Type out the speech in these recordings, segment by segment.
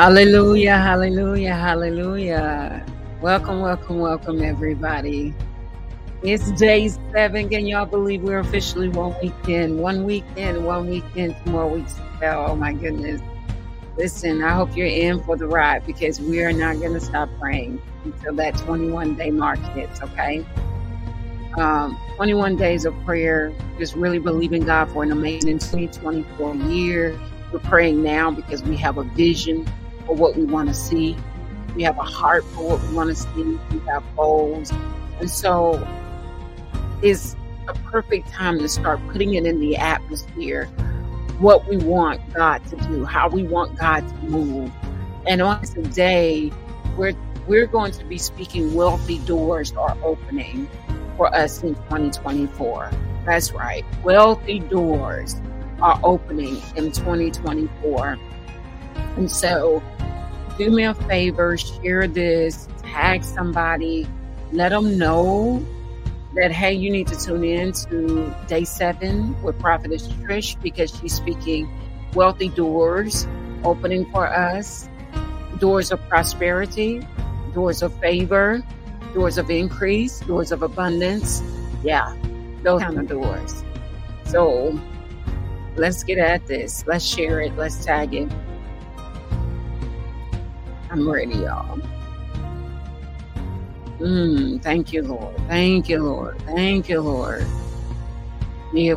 Hallelujah, hallelujah, hallelujah. Welcome, welcome, welcome, everybody. It's day seven. Can y'all believe we're officially one weekend? One weekend, one weekend, two more weeks to go. Oh my goodness. Listen, I hope you're in for the ride because we are not going to stop praying until that 21 day mark hits, okay? Um, 21 days of prayer, just really believing God for an amazing 2024 year. We're praying now because we have a vision for what we want to see. We have a heart for what we want to see. We have goals. And so it's a perfect time to start putting it in the atmosphere what we want God to do, how we want God to move. And on today, we're we're going to be speaking wealthy doors are opening for us in 2024. That's right. Wealthy doors are opening in 2024. And so do me a favor, share this, tag somebody, let them know that hey, you need to tune in to day seven with Prophetess Trish because she's speaking wealthy doors opening for us, doors of prosperity, doors of favor, doors of increase, doors of abundance. Yeah, those kind of doors. So let's get at this. Let's share it. Let's tag it. I'm ready, y'all. Mm, thank you, Lord. Thank you, Lord. Thank you, Lord. We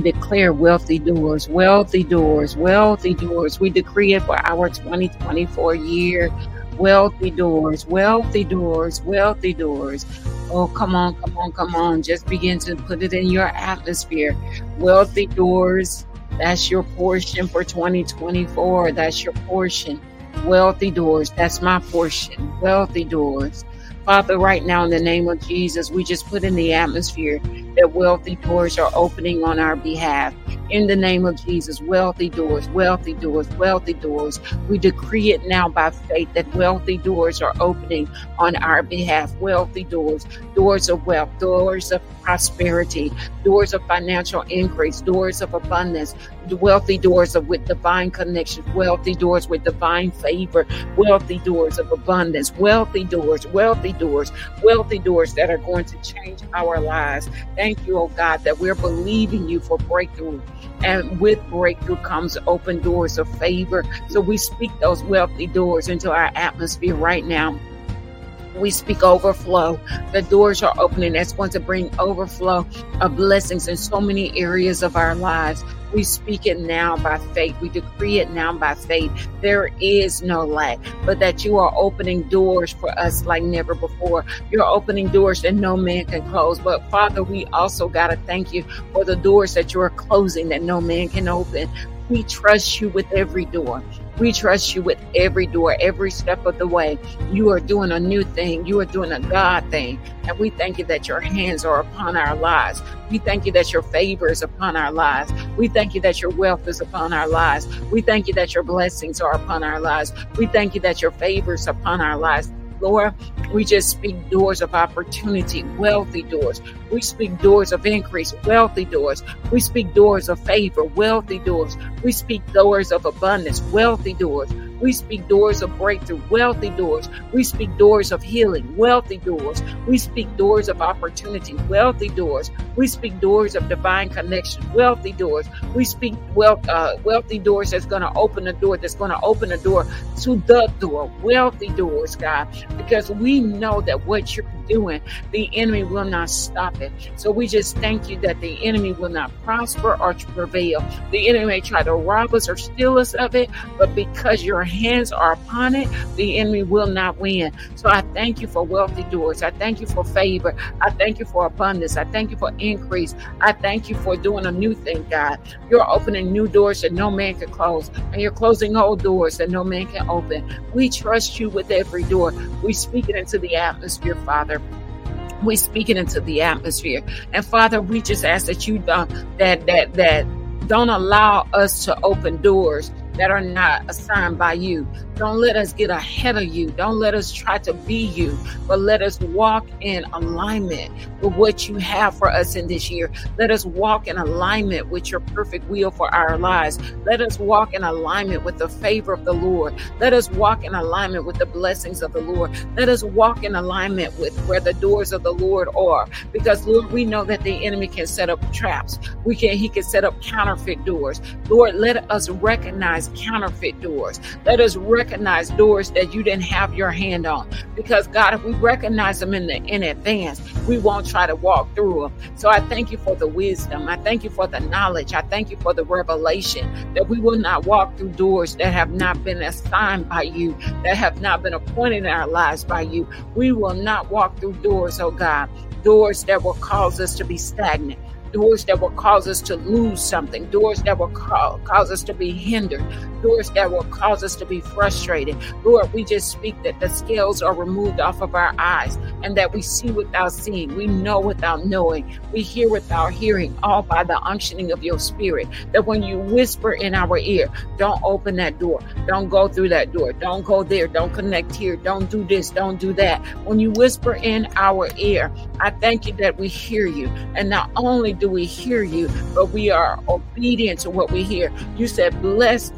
declare wealthy doors, wealthy doors, wealthy doors. We decree it for our 2024 year. Wealthy doors, wealthy doors, wealthy doors. Oh, come on, come on, come on. Just begin to put it in your atmosphere. Wealthy doors, that's your portion for 2024. That's your portion. Wealthy doors. That's my portion. Wealthy doors. Father, right now in the name of Jesus, we just put in the atmosphere that wealthy doors are opening on our behalf. In the name of Jesus, wealthy doors, wealthy doors, wealthy doors. We decree it now by faith that wealthy doors are opening on our behalf. Wealthy doors, doors of wealth, doors of prosperity, doors of financial increase, doors of abundance, wealthy doors of with divine connections, wealthy doors with divine favor, wealthy doors of abundance, wealthy doors, wealthy doors, wealthy doors that are going to change our lives. Thank you, oh God, that we're believing you for breakthrough. And with breakthrough comes open doors of favor. So we speak those wealthy doors into our atmosphere right now we speak overflow. The doors are opening. That's going to bring overflow of blessings in so many areas of our lives. We speak it now by faith. We decree it now by faith. There is no lack, but that you are opening doors for us like never before. You're opening doors that no man can close. But Father, we also got to thank you for the doors that you are closing that no man can open. We trust you with every door. We trust you with every door, every step of the way. You are doing a new thing. You are doing a God thing. And we thank you that your hands are upon our lives. We thank you that your favor is upon our lives. We thank you that your wealth is upon our lives. We thank you that your blessings are upon our lives. We thank you that your favor is upon our lives. Lord, we just speak doors of opportunity, wealthy doors. We speak doors of increase, wealthy doors. We speak doors of favor, wealthy doors. We speak doors of abundance, wealthy doors. We speak doors of breakthrough, wealthy doors. We speak doors of healing, wealthy doors. We speak doors of opportunity, wealthy doors. We speak doors of divine connection, wealthy doors. We speak wealth, uh, wealthy doors that's going to open the door, that's going to open the door to the door, wealthy doors, God, because we know that what you're doing, the enemy will not stop it. So we just thank you that the enemy will not prosper or prevail. The enemy may try to rob us or steal us of it, but because your hands are upon it, the enemy will not win. So I thank you for wealthy doors. I thank you for favor. I thank you for abundance. I thank you for increase. I thank you for doing a new thing, God. You're opening new doors that no man can close, and you're closing old doors that no man can open. We trust you with every door. We speak it into the atmosphere, Father we speak it into the atmosphere. And Father, we just ask that you don't that that that don't allow us to open doors that are not assigned by you. Don't let us get ahead of you. Don't let us try to be you, but let us walk in alignment with what you have for us in this year. Let us walk in alignment with your perfect will for our lives. Let us walk in alignment with the favor of the Lord. Let us walk in alignment with the blessings of the Lord. Let us walk in alignment with where the doors of the Lord are. Because Lord, we know that the enemy can set up traps. We can he can set up counterfeit doors. Lord, let us recognize counterfeit doors. Let us recognize doors that you didn't have your hand on. Because God, if we recognize them in the in advance, we won't try to walk through them. So I thank you for the wisdom. I thank you for the knowledge. I thank you for the revelation that we will not walk through doors that have not been assigned by you, that have not been appointed in our lives by you. We will not walk through doors, oh God, doors that will cause us to be stagnant doors that will cause us to lose something, doors that will cause us to be hindered, doors that will cause us to be frustrated. Lord, we just speak that the scales are removed off of our eyes and that we see without seeing, we know without knowing, we hear without hearing, all by the unctioning of your spirit. That when you whisper in our ear, don't open that door, don't go through that door, don't go there, don't connect here, don't do this, don't do that. When you whisper in our ear, I thank you that we hear you. And not only do we hear you, but we are obedient to what we hear. You said, Blessed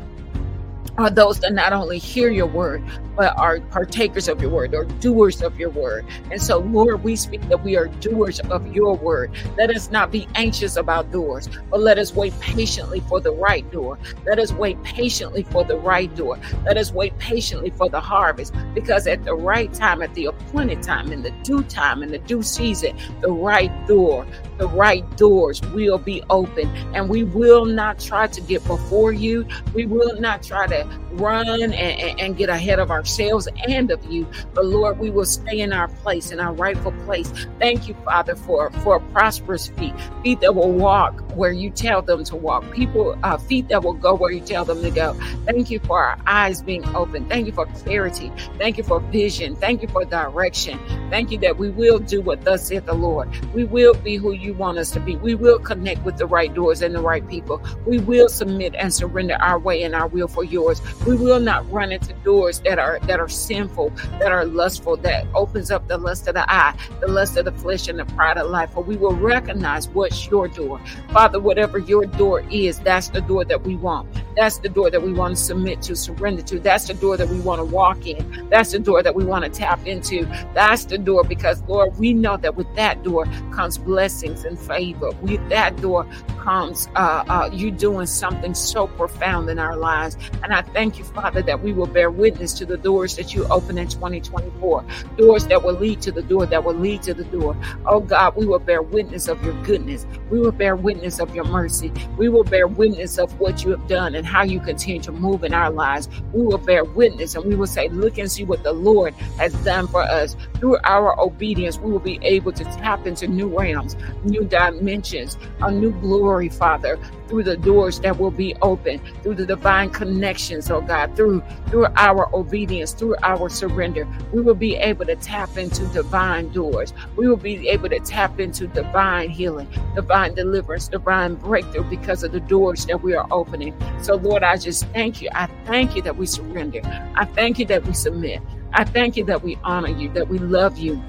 are those that not only hear your word, but are partakers of your word or doers of your word. And so, Lord, we speak that we are doers of your word. Let us not be anxious about doors, but let us wait patiently for the right door. Let us wait patiently for the right door. Let us wait patiently for the harvest, because at the right time, at the appointed time, in the due time, in the due season, the right door, the right doors will be open. And we will not try to get before you. We will not try to run and, and, get ahead of ourselves and of you. But Lord, we will stay in our place, in our rightful place. Thank you, Father, for, for prosperous feet, feet that will walk where you tell them to walk, people, uh, feet that will go where you tell them to go. Thank you for our eyes being open. Thank you for clarity. Thank you for vision. Thank you for direction. Thank you that we will do what thus saith the Lord. We will be who you want us to be. We will connect with the right doors and the right people. We will submit and surrender our way and our will for yours. We will not run into doors that are that are sinful, that are lustful, that opens up the lust of the eye, the lust of the flesh, and the pride of life. For we will recognize what's your door. Father, whatever your door is, that's the door that we want. That's the door that we want to submit to, surrender to. That's the door that we want to walk in. That's the door that we want to tap into. That's the door because, Lord, we know that with that door comes blessings and favor. With that door comes uh, uh, you doing something so profound in our lives. And I thank you, Father, that we will bear witness to the doors that you open in 2024, doors that will lead to the door, that will lead to the door. Oh God, we will bear witness of your goodness. We will bear witness of your mercy. We will bear witness of what you have done and how you continue to move in our lives. We will bear witness and we will say, Look and see what the Lord has done for us. Through our obedience, we will be able to tap into new realms, new dimensions, a new glory, Father, through the doors that will be open, through the divine connections, oh God, through through our obedience, through our surrender. We will be able to tap into divine doors. We will be able to tap into divine healing, divine deliverance, divine breakthrough because of the doors that we are opening. So, Lord, I just thank you. I thank you that we surrender. I thank you that we submit. I thank you that we honor you, that we love you,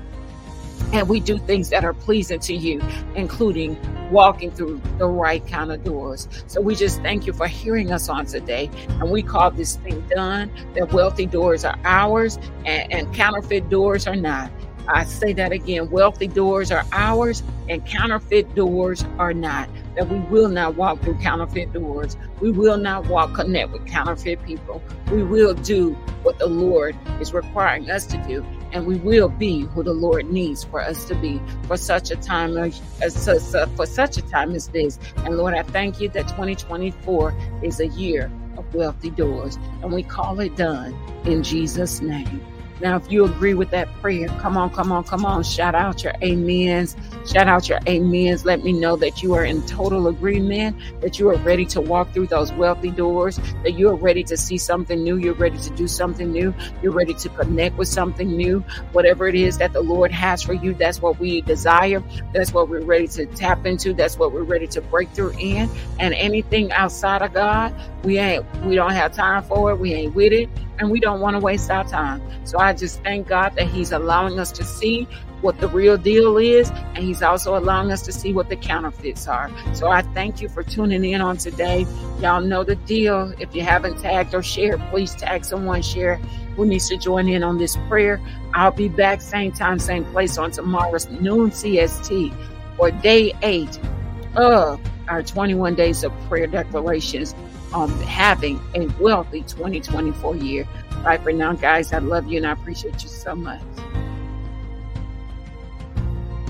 and we do things that are pleasing to you, including walking through the right kind of doors. So we just thank you for hearing us on today. And we call this thing done that wealthy doors are ours and, and counterfeit doors are not. I say that again wealthy doors are ours and counterfeit doors are not. That we will not walk through counterfeit doors. We will not walk, connect with counterfeit people. We will do what the Lord is requiring us to do, and we will be who the Lord needs for us to be for such a time as, for such a time as this. And Lord, I thank you that 2024 is a year of wealthy doors, and we call it done in Jesus' name. Now, if you agree with that prayer, come on, come on, come on, shout out your amens Shout out your amens. Let me know that you are in total agreement, that you are ready to walk through those wealthy doors, that you are ready to see something new. You're ready to do something new. You're ready to connect with something new. Whatever it is that the Lord has for you, that's what we desire. That's what we're ready to tap into. That's what we're ready to break through in. And anything outside of God, we ain't, we don't have time for it. We ain't with it and we don't want to waste our time. So I just thank God that He's allowing us to see what the real deal is, and He's also allowing us to see what the counterfeits are. So I thank you for tuning in on today. Y'all know the deal. If you haven't tagged or shared, please tag someone, share who needs to join in on this prayer. I'll be back same time, same place on tomorrow's noon CST for day eight of our 21 days of prayer declarations on having a wealthy 2024 year. Bye for now, guys. I love you and I appreciate you so much.